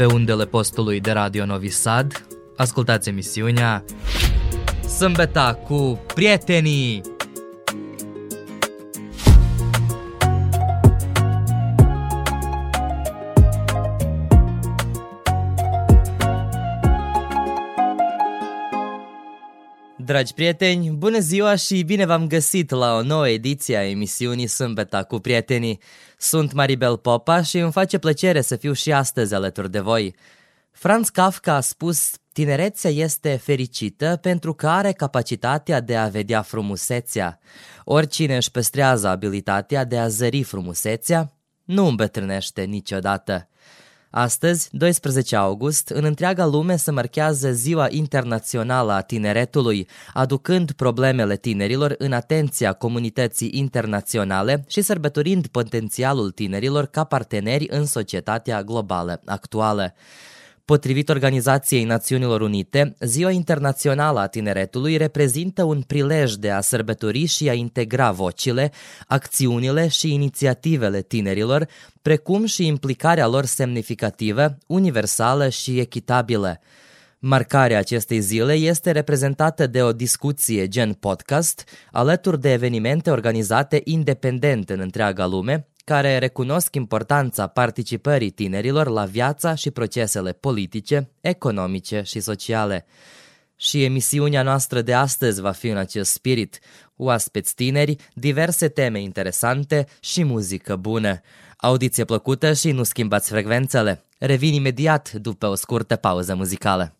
Pe undele postului de Radio Novi Sad, ascultați emisiunea Sâmbeta cu prietenii! Dragi prieteni, bună ziua și bine v-am găsit la o nouă ediție a emisiunii Sâmbeta cu prietenii. Sunt Maribel Popa și îmi face plăcere să fiu și astăzi alături de voi. Franz Kafka a spus, tinerețea este fericită pentru că are capacitatea de a vedea frumusețea. Oricine își păstrează abilitatea de a zări frumusețea, nu îmbătrânește niciodată. Astăzi, 12 august, în întreaga lume se marchează Ziua Internațională a Tineretului, aducând problemele tinerilor în atenția comunității internaționale și sărbătorind potențialul tinerilor ca parteneri în societatea globală actuală. Potrivit Organizației Națiunilor Unite, Ziua Internațională a Tineretului reprezintă un prilej de a sărbători și a integra vocile, acțiunile și inițiativele tinerilor, precum și implicarea lor semnificativă, universală și echitabilă. Marcarea acestei zile este reprezentată de o discuție gen podcast, alături de evenimente organizate independent în întreaga lume, care recunosc importanța participării tinerilor la viața și procesele politice, economice și sociale. Și emisiunea noastră de astăzi va fi în acest spirit, oaspeți tineri, diverse teme interesante și muzică bună. Audiție plăcută și nu schimbați frecvențele. Revin imediat după o scurtă pauză muzicală.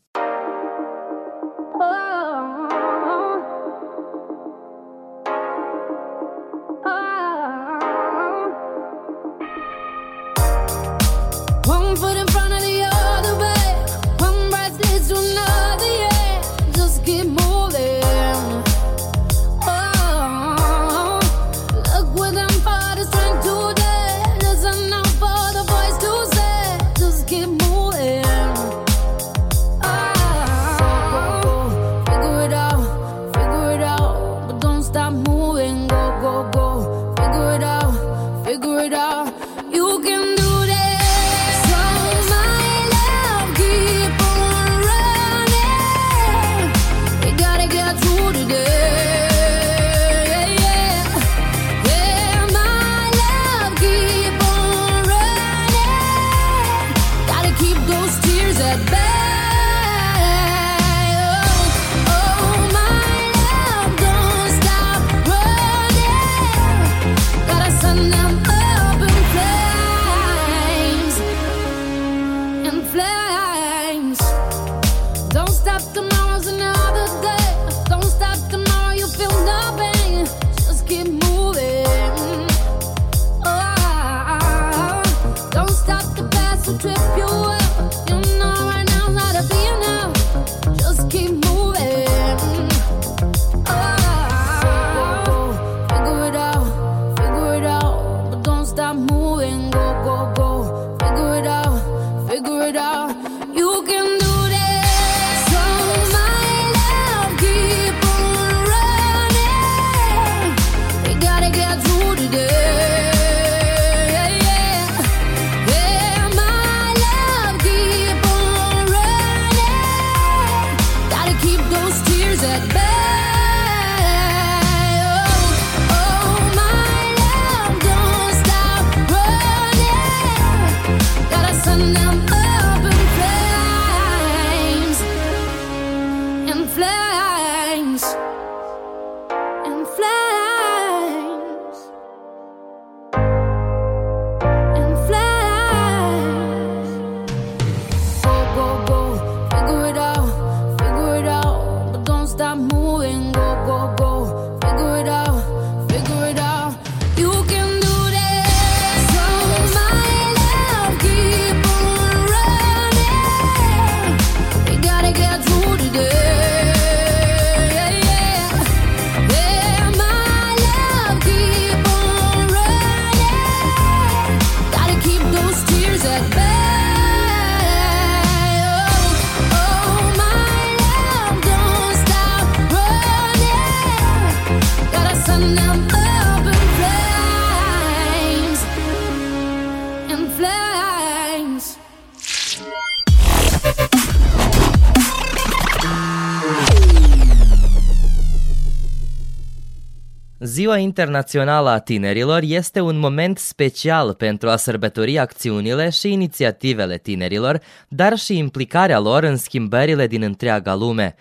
Ziua Internațională a Tinerilor este un moment special pentru a sărbători acțiunile și inițiativele tinerilor, dar și implicarea lor în schimbările din întreaga lume.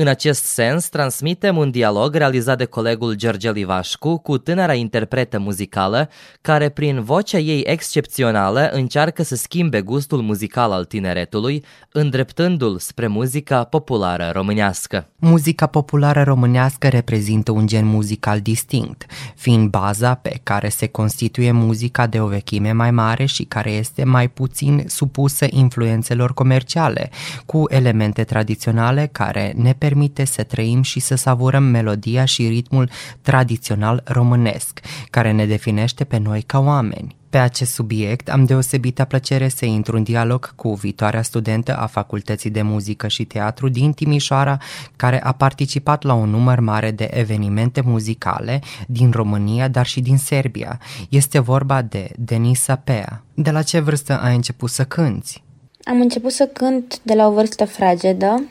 În acest sens, transmitem un dialog realizat de colegul George Livașcu cu tânăra interpretă muzicală, care prin vocea ei excepțională încearcă să schimbe gustul muzical al tineretului, îndreptându-l spre muzica populară românească. Muzica populară românească reprezintă un gen muzical distinct, fiind baza pe care se constituie muzica de o vechime mai mare și care este mai puțin supusă influențelor comerciale, cu elemente tradiționale care ne permite să trăim și să savurăm melodia și ritmul tradițional românesc, care ne definește pe noi ca oameni. Pe acest subiect am deosebită plăcere să intru în dialog cu viitoarea studentă a Facultății de Muzică și Teatru din Timișoara, care a participat la un număr mare de evenimente muzicale din România, dar și din Serbia. Este vorba de Denisa Pea. De la ce vârstă ai început să cânți? Am început să cânt de la o vârstă fragedă,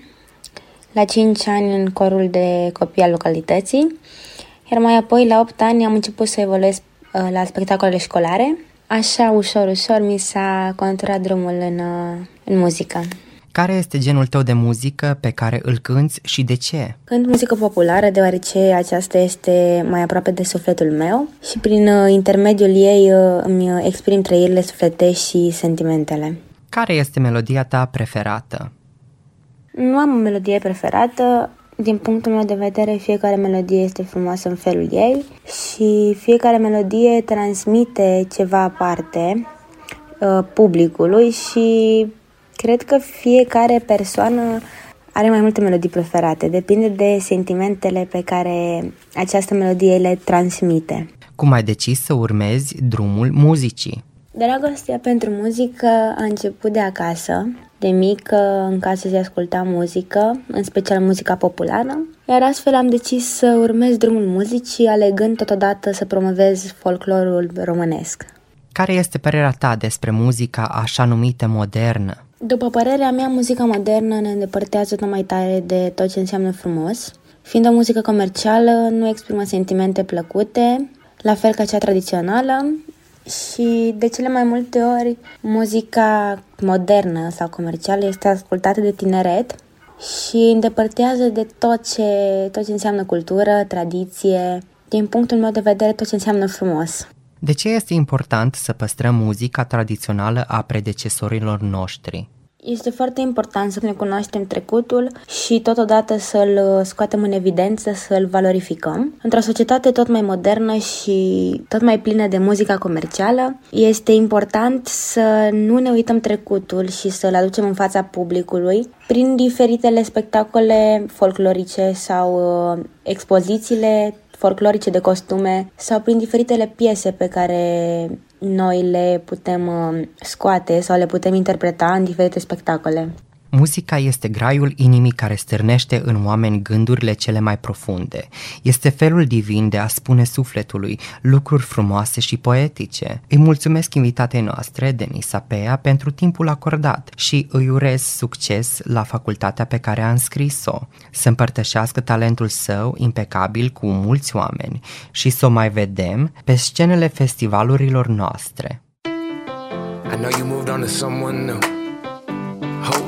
la 5 ani în corul de copii al localității, iar mai apoi la 8 ani am început să evoluez uh, la spectacolele școlare. Așa, ușor, ușor, mi s-a conturat drumul în, uh, în muzică. Care este genul tău de muzică pe care îl cânți și de ce? Cânt muzică populară deoarece aceasta este mai aproape de sufletul meu și prin uh, intermediul ei îmi exprim trăirile sufletești și sentimentele. Care este melodia ta preferată? Nu am o melodie preferată. Din punctul meu de vedere, fiecare melodie este frumoasă în felul ei și fiecare melodie transmite ceva aparte uh, publicului și cred că fiecare persoană are mai multe melodii preferate. Depinde de sentimentele pe care această melodie le transmite. Cum ai decis să urmezi drumul muzicii? Dragostea pentru muzică a început de acasă. De mică, în casă se asculta muzică, în special muzica populară, iar astfel am decis să urmez drumul muzicii, alegând totodată să promovez folclorul românesc. Care este părerea ta despre muzica așa numită modernă? După părerea mea, muzica modernă ne îndepărtează tot mai tare de tot ce înseamnă frumos. Fiind o muzică comercială, nu exprimă sentimente plăcute, la fel ca cea tradițională, și de cele mai multe ori muzica modernă sau comercială este ascultată de tineret și îndepărtează de tot ce, tot ce înseamnă cultură, tradiție, din punctul meu de vedere tot ce înseamnă frumos. De ce este important să păstrăm muzica tradițională a predecesorilor noștri? Este foarte important să ne cunoaștem trecutul și totodată să-l scoatem în evidență, să-l valorificăm. Într-o societate tot mai modernă și tot mai plină de muzica comercială, este important să nu ne uităm trecutul și să-l aducem în fața publicului prin diferitele spectacole folclorice sau uh, expozițiile folclorice de costume sau prin diferitele piese pe care noi le putem uh, scoate sau le putem interpreta în diferite spectacole. Muzica este graiul inimii care stârnește în oameni gândurile cele mai profunde. Este felul divin de a spune sufletului lucruri frumoase și poetice. Îi mulțumesc invitatei noastre, Denisa Pea, pentru timpul acordat și îi urez succes la facultatea pe care a înscris-o, să împărtășească talentul său impecabil cu mulți oameni și să o mai vedem pe scenele festivalurilor noastre. I know you moved on to someone new.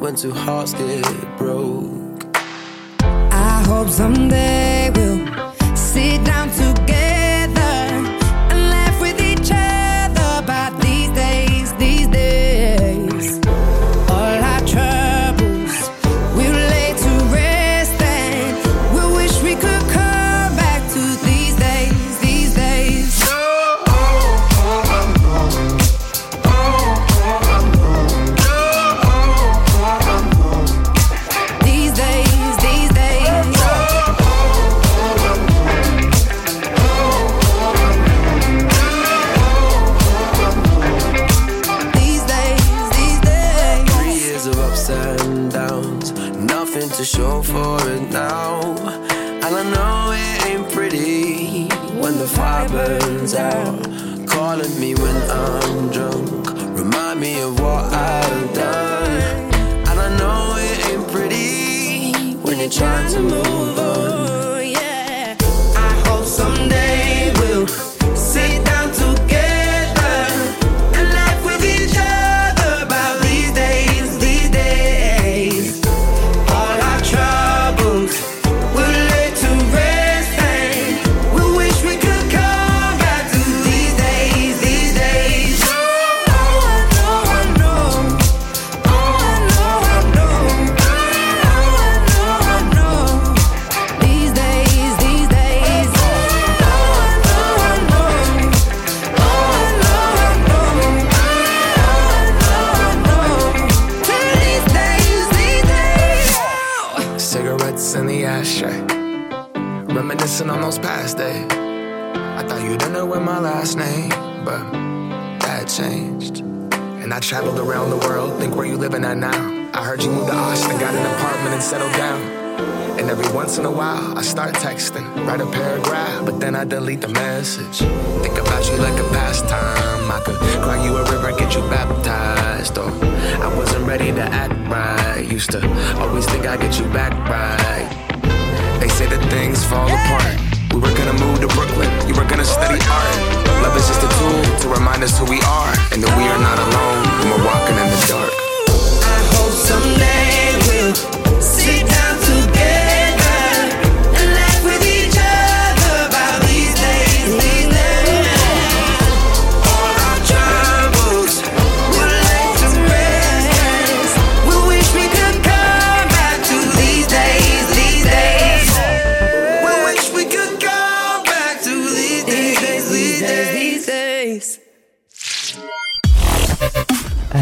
when two hearts get broke. I hope someday we'll sit down together.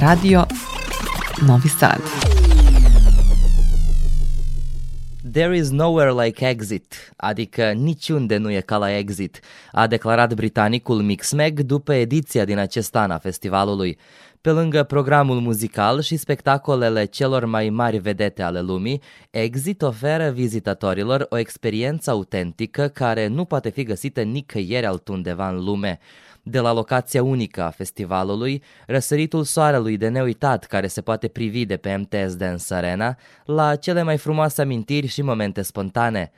Radio Novi Sad. There is nowhere like exit, adică niciunde nu e ca la exit, a declarat britanicul Mixmag după ediția din acest an a festivalului. Pe lângă programul muzical și spectacolele celor mai mari vedete ale lumii, Exit oferă vizitatorilor o experiență autentică care nu poate fi găsită nicăieri altundeva în lume. De la locația unică a festivalului, răsăritul soarelui de neuitat care se poate privi de pe MTS Dance Arena, la cele mai frumoase amintiri și momente spontane.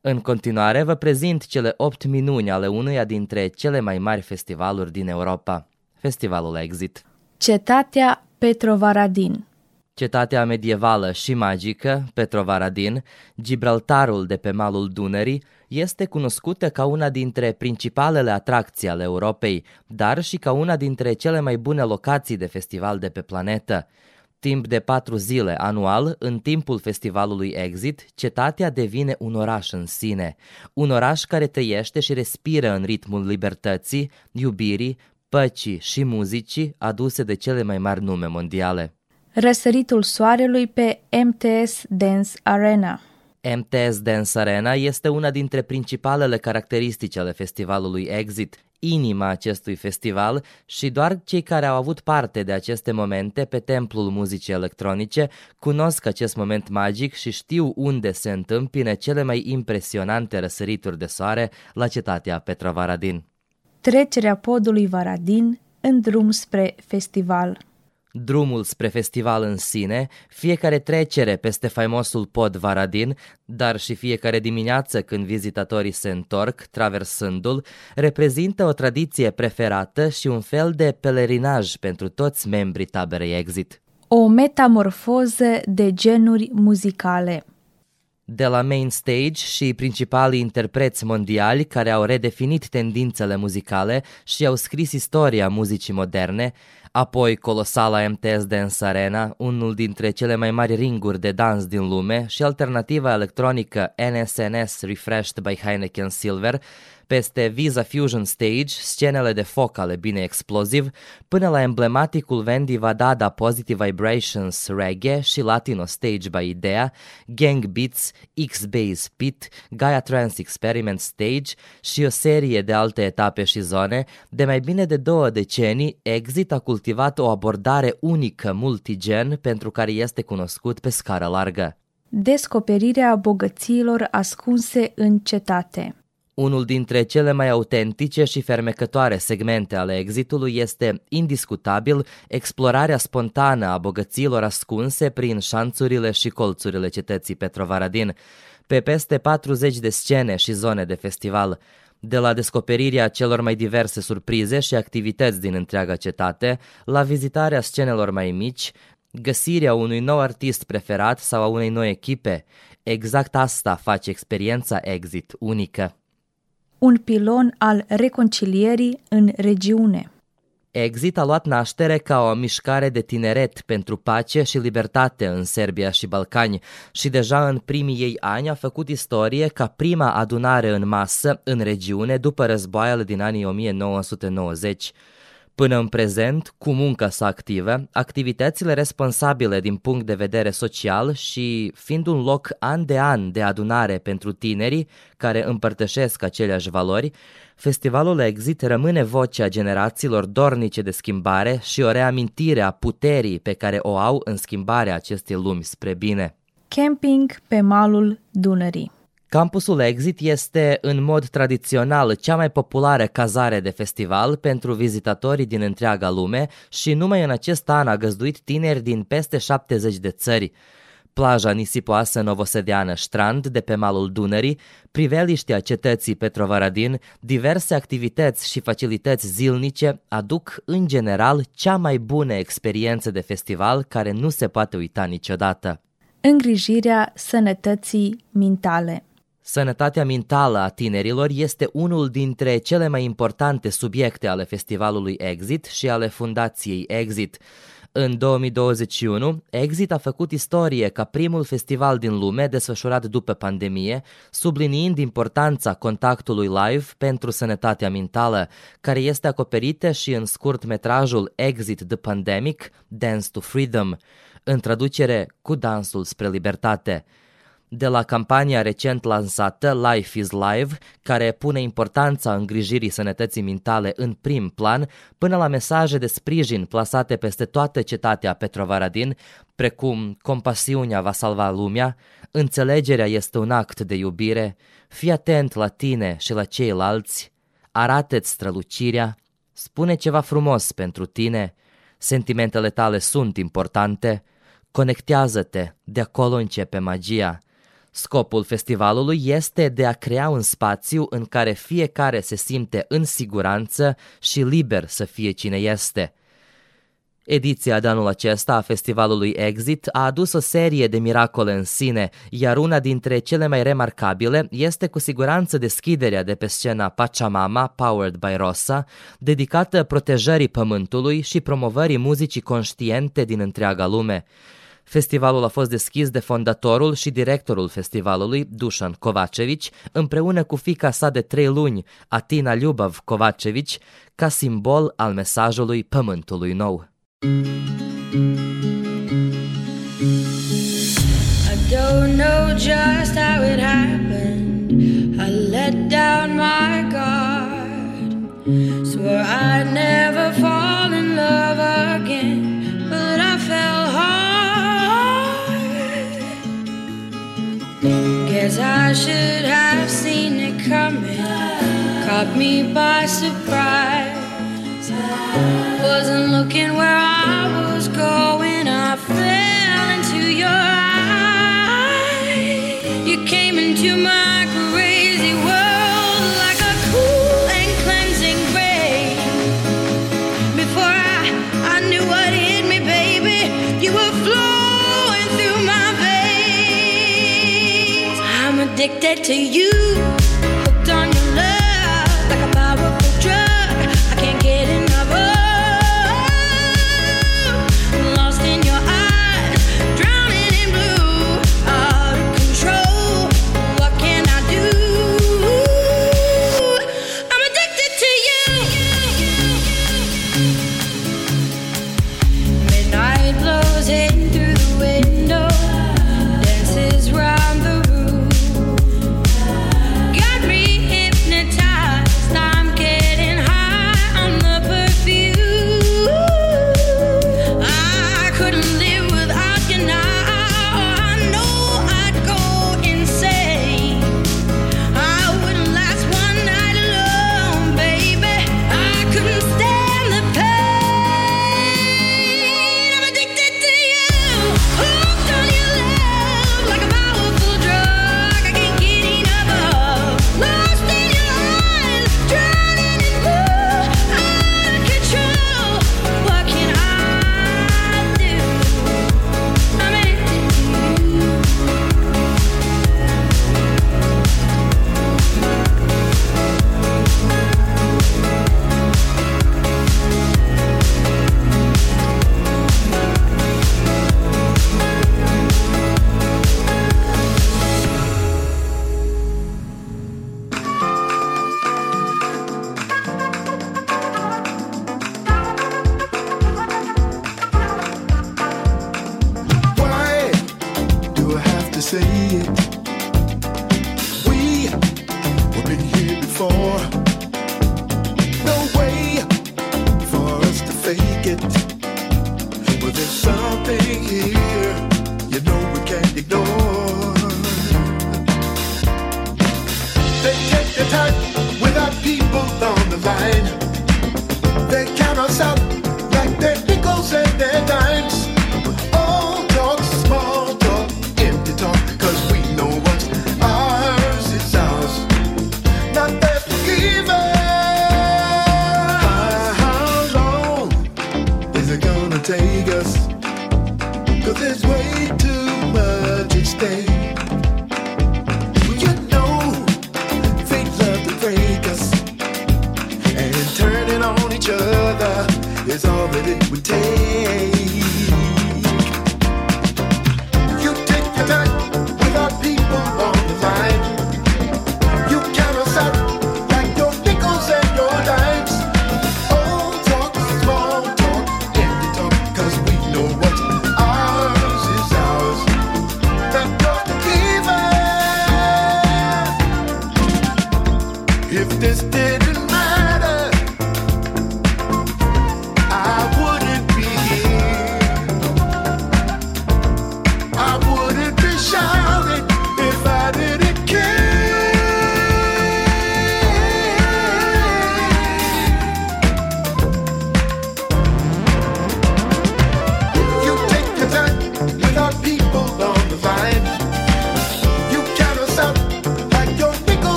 În continuare, vă prezint cele 8 minuni ale unuia dintre cele mai mari festivaluri din Europa, Festivalul Exit. Cetatea Petrovaradin Cetatea medievală și magică, Petrovaradin, Gibraltarul de pe malul Dunării, este cunoscută ca una dintre principalele atracții ale Europei, dar și ca una dintre cele mai bune locații de festival de pe planetă. Timp de patru zile anual, în timpul festivalului Exit, cetatea devine un oraș în sine. Un oraș care trăiește și respiră în ritmul libertății, iubirii, păcii și muzicii aduse de cele mai mari nume mondiale. Răsăritul soarelui pe MTS Dance Arena MTS Dance Arena este una dintre principalele caracteristici ale festivalului Exit, inima acestui festival și doar cei care au avut parte de aceste momente pe templul muzicii electronice cunosc acest moment magic și știu unde se întâmpine cele mai impresionante răsărituri de soare la cetatea Petrovaradin. Trecerea podului Varadin în drum spre festival drumul spre festival în sine, fiecare trecere peste faimosul pod Varadin, dar și fiecare dimineață când vizitatorii se întorc, traversându-l, reprezintă o tradiție preferată și un fel de pelerinaj pentru toți membrii taberei Exit. O metamorfoză de genuri muzicale de la main stage și principalii interpreți mondiali care au redefinit tendințele muzicale și au scris istoria muzicii moderne, apoi colosala MTS Dance Arena, unul dintre cele mai mari ringuri de dans din lume și alternativa electronică NSNS Refreshed by Heineken Silver, peste Visa Fusion Stage, scenele de foc ale Bine Explosive, până la emblematicul Vendi Vadada Positive Vibrations Reggae și Latino Stage by Idea, Gang Beats, X-Base Pit, Gaia Trance Experiment Stage și o serie de alte etape și zone, de mai bine de două decenii, Exit a cultivat o abordare unică multigen pentru care este cunoscut pe scară largă. Descoperirea bogățiilor ascunse în cetate. Unul dintre cele mai autentice și fermecătoare segmente ale exitului este, indiscutabil, explorarea spontană a bogăților ascunse prin șanțurile și colțurile cetății Petrovaradin, pe peste 40 de scene și zone de festival. De la descoperirea celor mai diverse surprize și activități din întreaga cetate, la vizitarea scenelor mai mici, găsirea unui nou artist preferat sau a unei noi echipe, exact asta face experiența Exit unică. Un pilon al reconcilierii în regiune. Exit a luat naștere ca o mișcare de tineret pentru pace și libertate în Serbia și Balcani și deja în primii ei ani a făcut istorie ca prima adunare în masă în regiune după războaiele din anii 1990. Până în prezent, cu munca sa activă, activitățile responsabile din punct de vedere social și fiind un loc an de an de adunare pentru tinerii care împărtășesc aceleași valori, festivalul Exit rămâne vocea generațiilor dornice de schimbare și o reamintire a puterii pe care o au în schimbarea acestei lumi spre bine. Camping pe malul Dunării. Campusul Exit este, în mod tradițional, cea mai populară cazare de festival pentru vizitatorii din întreaga lume și numai în acest an a găzduit tineri din peste 70 de țări. Plaja nisipoasă novosedeană Strand de pe malul Dunării, priveliștea cetății Petrovaradin, diverse activități și facilități zilnice aduc în general cea mai bună experiență de festival care nu se poate uita niciodată. Îngrijirea sănătății mintale. Sănătatea mentală a tinerilor este unul dintre cele mai importante subiecte ale festivalului Exit și ale fundației Exit. În 2021, Exit a făcut istorie ca primul festival din lume desfășurat după pandemie, subliniind importanța contactului live pentru sănătatea mentală, care este acoperită și în scurt metrajul Exit the Pandemic, Dance to Freedom, în traducere cu dansul spre libertate de la campania recent lansată Life is Live, care pune importanța îngrijirii sănătății mentale în prim plan, până la mesaje de sprijin plasate peste toată cetatea Petrovaradin, precum compasiunea va salva lumea, înțelegerea este un act de iubire, fii atent la tine și la ceilalți, arată-ți strălucirea, spune ceva frumos pentru tine, sentimentele tale sunt importante, conectează-te, de acolo începe magia. Scopul festivalului este de a crea un spațiu în care fiecare se simte în siguranță și liber să fie cine este. Ediția de anul acesta a festivalului Exit a adus o serie de miracole în sine, iar una dintre cele mai remarcabile este cu siguranță deschiderea de pe scena Pachamama, Powered by Rosa, dedicată protejării pământului și promovării muzicii conștiente din întreaga lume. Festivalul a fost deschis de fondatorul și directorul festivalului, Dușan Kovacevici, împreună cu fica sa de trei luni, Atina Lyubov Kovacevici, ca simbol al mesajului Pământului Nou. I don't know just how it happened. Should have seen it coming. Caught me by surprise. Wasn't looking where I to you.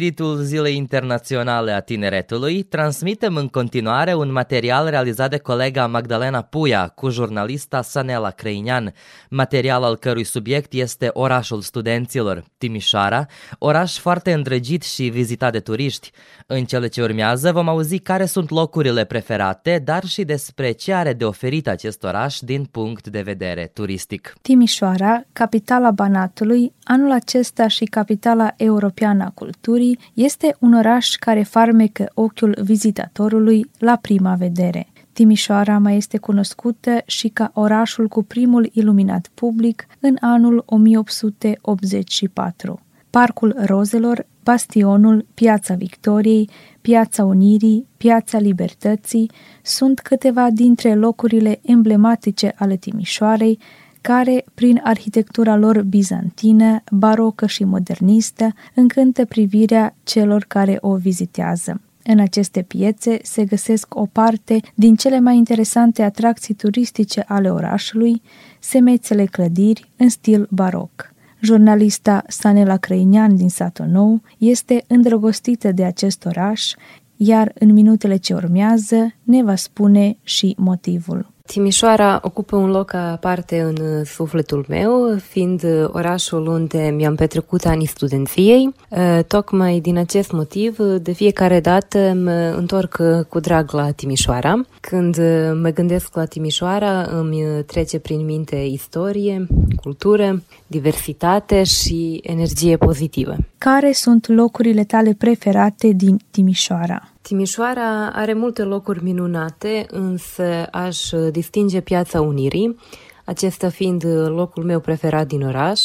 În spiritul Zilei Internaționale a Tineretului, transmitem în continuare un material realizat de colega Magdalena Puia cu jurnalista Sanela Crăinian, material al cărui subiect este orașul studenților, Timișoara, oraș foarte îndrăgit și vizitat de turiști. În cele ce urmează vom auzi care sunt locurile preferate, dar și despre ce are de oferit acest oraș din punct de vedere turistic. Timișoara, capitala Banatului, anul acesta și capitala europeană a culturii, este un oraș care farmecă ochiul vizitatorului la prima vedere. Timișoara mai este cunoscută și ca orașul cu primul iluminat public în anul 1884. Parcul Rozelor, Bastionul, Piața Victoriei, Piața Unirii, Piața Libertății sunt câteva dintre locurile emblematice ale Timișoarei, care, prin arhitectura lor bizantină, barocă și modernistă, încântă privirea celor care o vizitează. În aceste piețe se găsesc o parte din cele mai interesante atracții turistice ale orașului, semețele clădiri în stil baroc. Jurnalista Sanela Crăinian din Satul Nou este îndrăgostită de acest oraș, iar în minutele ce urmează ne va spune și motivul. Timișoara ocupă un loc aparte în uh, sufletul meu, fiind uh, orașul unde mi-am petrecut anii studenției. Uh, Tocmai din acest motiv, de fiecare dată mă întorc cu drag la Timișoara. Când mă gândesc la Timișoara, îmi trece prin minte istorie, cultură, diversitate și energie pozitivă. Care sunt locurile tale preferate din Timișoara? Timișoara are multe locuri minunate, însă aș distinge Piața Unirii, acesta fiind locul meu preferat din oraș.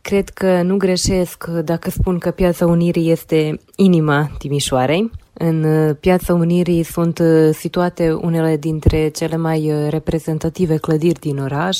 Cred că nu greșesc dacă spun că Piața Unirii este inima Timișoarei. În Piața Unirii sunt situate unele dintre cele mai reprezentative clădiri din oraș,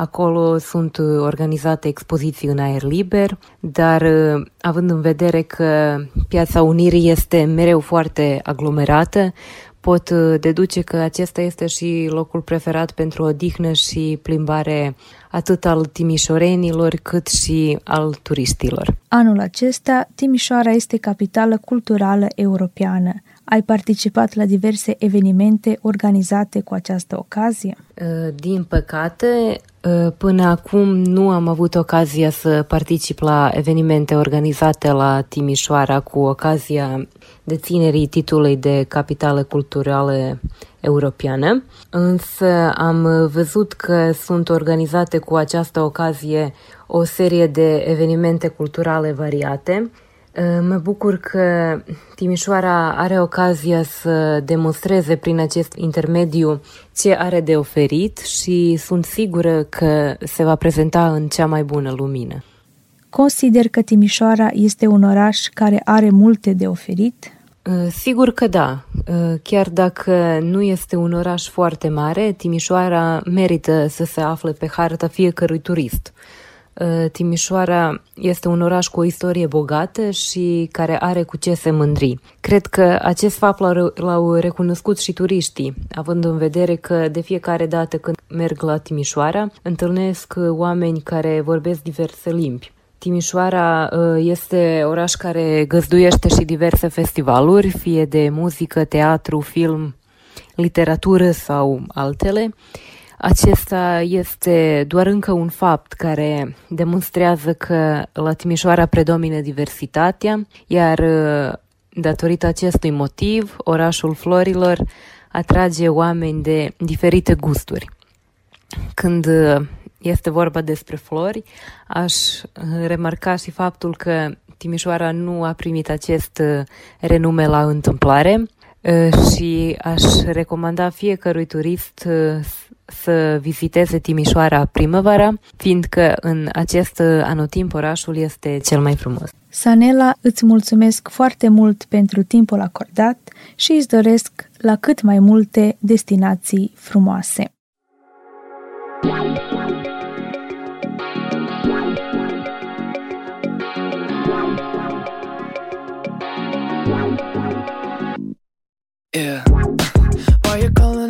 Acolo sunt uh, organizate expoziții în aer liber, dar uh, având în vedere că Piața Unirii este mereu foarte aglomerată, pot uh, deduce că acesta este și locul preferat pentru odihnă și plimbare atât al timișorenilor cât și al turiștilor. Anul acesta, Timișoara este capitală culturală europeană. Ai participat la diverse evenimente organizate cu această ocazie? Din păcate, până acum nu am avut ocazia să particip la evenimente organizate la Timișoara cu ocazia deținerii titlului de capitală culturală europeană, însă am văzut că sunt organizate cu această ocazie o serie de evenimente culturale variate Mă bucur că Timișoara are ocazia să demonstreze prin acest intermediu ce are de oferit și sunt sigură că se va prezenta în cea mai bună lumină. Consider că Timișoara este un oraș care are multe de oferit? Sigur că da. Chiar dacă nu este un oraș foarte mare, Timișoara merită să se afle pe harta fiecărui turist. Uh, Timișoara este un oraș cu o istorie bogată și care are cu ce se mândri. Cred că acest fapt l-au recunoscut și turiștii, având în vedere că de fiecare dată când merg la Timișoara, întâlnesc oameni care vorbesc diverse limbi. Timișoara uh, este oraș care găzduiește și diverse festivaluri, fie de muzică, teatru, film, literatură sau altele. Acesta este doar încă un fapt care demonstrează că la Timișoara predomină diversitatea, iar uh, datorită acestui motiv, orașul florilor atrage oameni de diferite gusturi. Când uh, este vorba despre flori, aș uh, remarca și faptul că Timișoara nu a primit acest renume la întâmplare și aș recomanda fiecărui turist să viziteze Timișoara primăvara, fiindcă în acest anotimp orașul este cel mai frumos. Sanela, îți mulțumesc foarte mult pentru timpul acordat și îți doresc la cât mai multe destinații frumoase. Yeah. Why you calling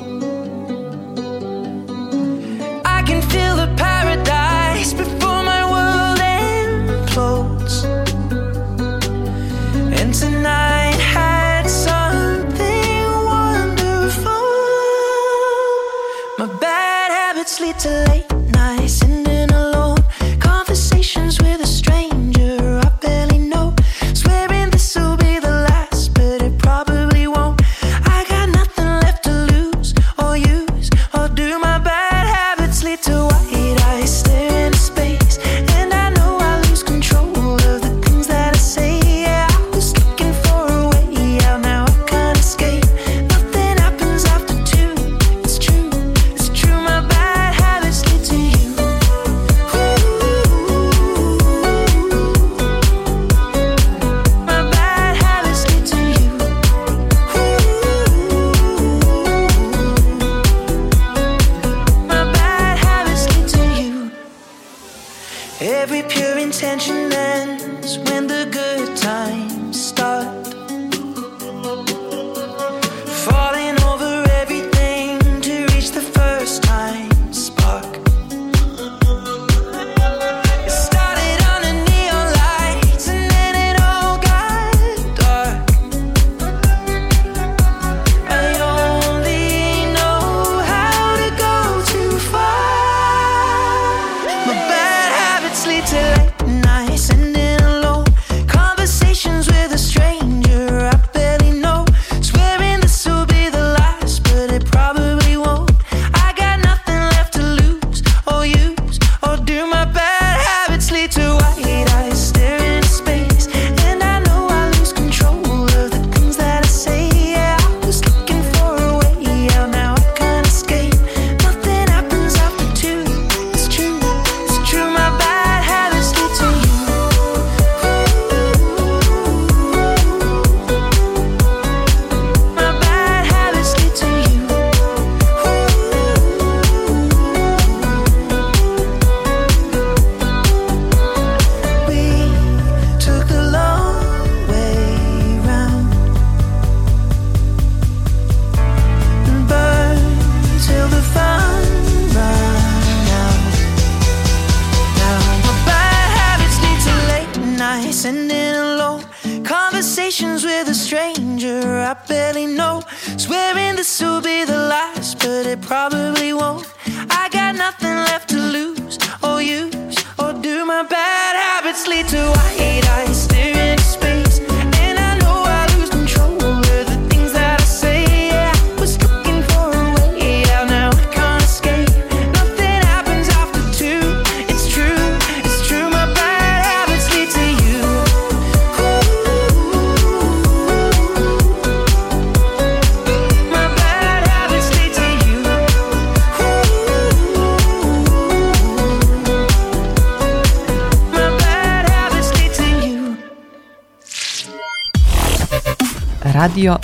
Radio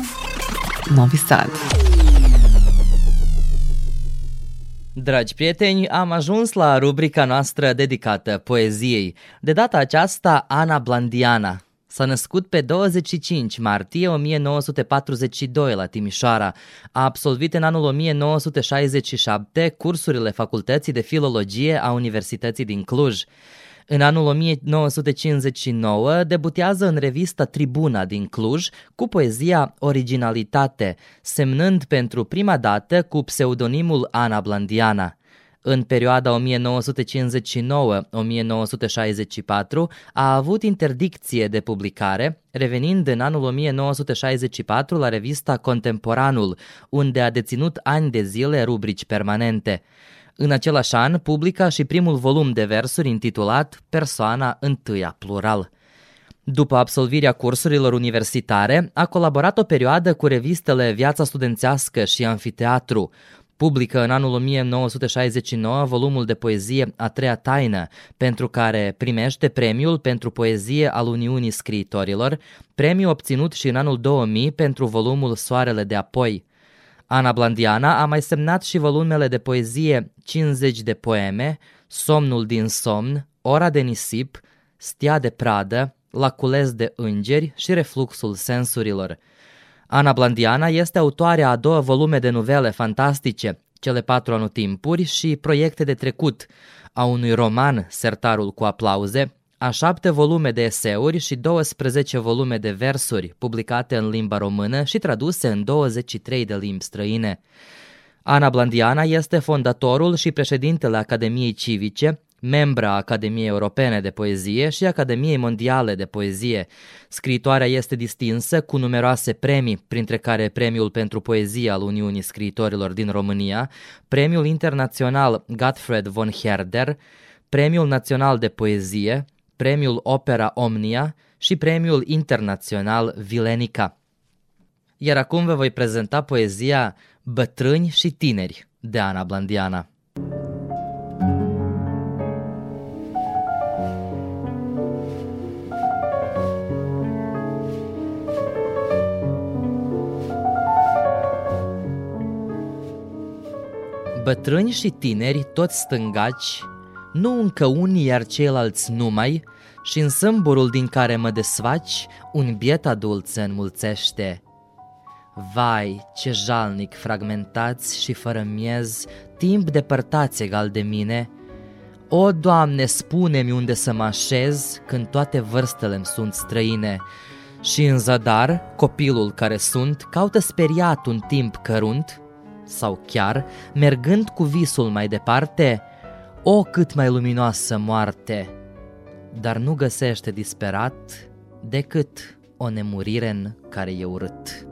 Novi Sad. Dragi prieteni, am ajuns la rubrica noastră dedicată poeziei. De data aceasta, Ana Blandiana. S-a născut pe 25 martie 1942 la Timișoara. A absolvit în anul 1967 cursurile Facultății de Filologie a Universității din Cluj. În anul 1959 debutează în revista Tribuna din Cluj cu poezia Originalitate, semnând pentru prima dată cu pseudonimul Ana Blandiana. În perioada 1959-1964 a avut interdicție de publicare, revenind în anul 1964 la revista Contemporanul, unde a deținut ani de zile rubrici permanente. În același an publica și primul volum de versuri intitulat Persoana întâia plural. După absolvirea cursurilor universitare, a colaborat o perioadă cu revistele Viața studențească și Amfiteatru. Publică în anul 1969 volumul de poezie A treia taină, pentru care primește premiul pentru poezie al Uniunii Scriitorilor, premiu obținut și în anul 2000 pentru volumul Soarele de apoi. Ana Blandiana a mai semnat și volumele de poezie 50 de poeme, Somnul din somn, Ora de nisip, Stia de pradă, La cules de îngeri și Refluxul sensurilor. Ana Blandiana este autoarea a două volume de novele fantastice, Cele patru anotimpuri și Proiecte de trecut, a unui roman, Sertarul cu aplauze, a șapte volume de eseuri și 12 volume de versuri publicate în limba română și traduse în 23 de limbi străine. Ana Blandiana este fondatorul și președintele Academiei Civice, membra Academiei Europene de Poezie și Academiei Mondiale de Poezie. Scriitoarea este distinsă cu numeroase premii, printre care Premiul pentru Poezie al Uniunii Scriitorilor din România, Premiul Internațional Gottfried von Herder, Premiul Național de Poezie, Premiul Opera Omnia și Premiul Internațional Vilenica. Iar acum vă voi prezenta poezia Bătrâni și tineri de Ana Blandiana. Bătrâni și tineri, toți stângaci, nu încă unii, iar ceilalți numai, și în sâmburul din care mă desfaci, un biet adult se înmulțește. Vai, ce jalnic fragmentați și fără miez, timp depărtați egal de mine. O, Doamne, spune-mi unde să mă așez când toate vârstele-mi sunt străine. Și în zadar, copilul care sunt caută speriat un timp cărunt, sau chiar, mergând cu visul mai departe, o, cât mai luminoasă moarte! Dar nu găsește disperat decât o nemurire în care e urât.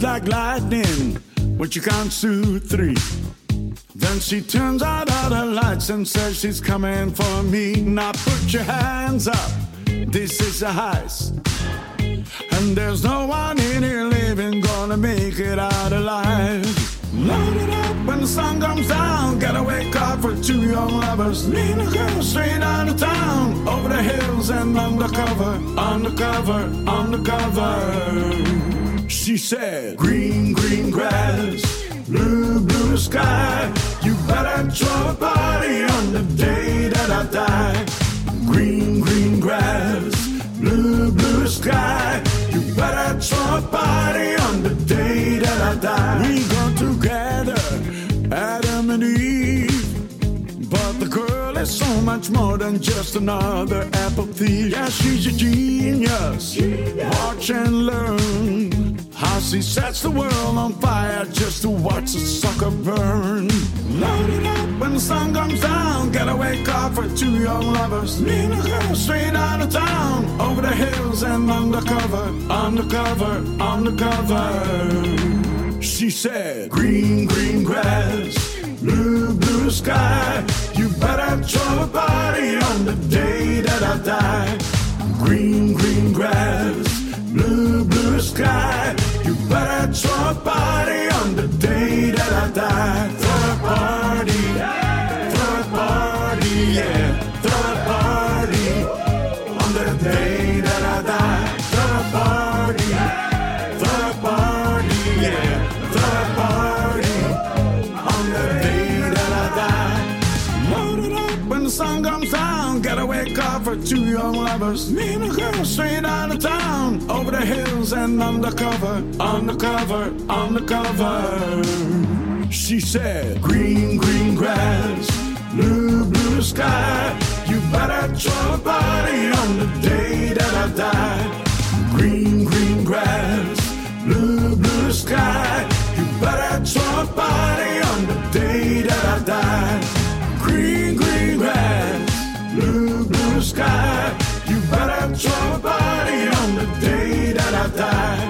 Like lightning when she counts to three. Then she turns out all the lights and says she's coming for me. Now put your hands up. This is a heist. And there's no one in here living gonna make it out alive. Load it up when the sun comes down. Gotta wake up for two young lovers. Lean a girl straight out of town. Over the hills and undercover, undercover, undercover. She said, Green, green grass, blue, blue sky. You better throw a party on the day that I die. Green, green grass, blue, blue sky. You better throw a party on the day that I die. So much more than just another thief. Yeah, she's a genius. Watch and learn how she sets the world on fire just to watch the sucker burn. Load it up when the sun comes down. Wake up for two young lovers. Lean a girl straight out of town. Over the hills and undercover, undercover, undercover. She said, Green, green grass, blue, blue sky. You better throw a party on the day that I die. Green, green grass, blue, blue sky. You better throw a party die. Load up when the sun comes down. Wake up for two young lovers. Me and a girl straight out of town. Over the hills and undercover, undercover, undercover. She said, Green, green grass, blue, blue sky. You better throw a party on the day that I die. Green, green grass, blue, blue sky. You better throw a party sky. You better throw a party on the day that I die.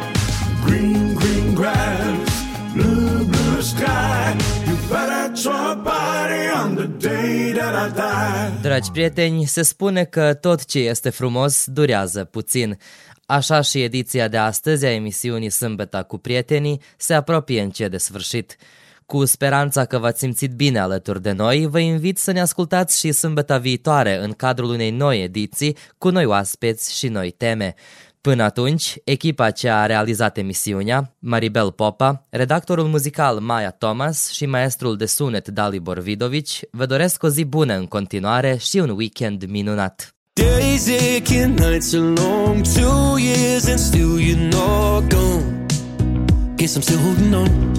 Green, green grass, blue, blue sky. You better throw a party on the day that I die. Dragi prieteni, se spune că tot ce este frumos durează puțin. Așa și ediția de astăzi a emisiunii Sâmbeta cu prietenii se apropie încet de sfârșit. Cu speranța că v-ați simțit bine alături de noi, vă invit să ne ascultați și sâmbăta viitoare în cadrul unei noi ediții cu noi oaspeți și noi teme. Până atunci, echipa ce a realizat emisiunea, Maribel Popa, redactorul muzical Maia Thomas și maestrul de sunet Dalibor Vidovici, vă doresc o zi bună în continuare și un weekend minunat. Days aching, nights are long, two years and still you're not gone. Guess I'm still holding on.